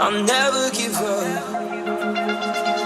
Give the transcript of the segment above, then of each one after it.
I'll never give up.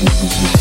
Música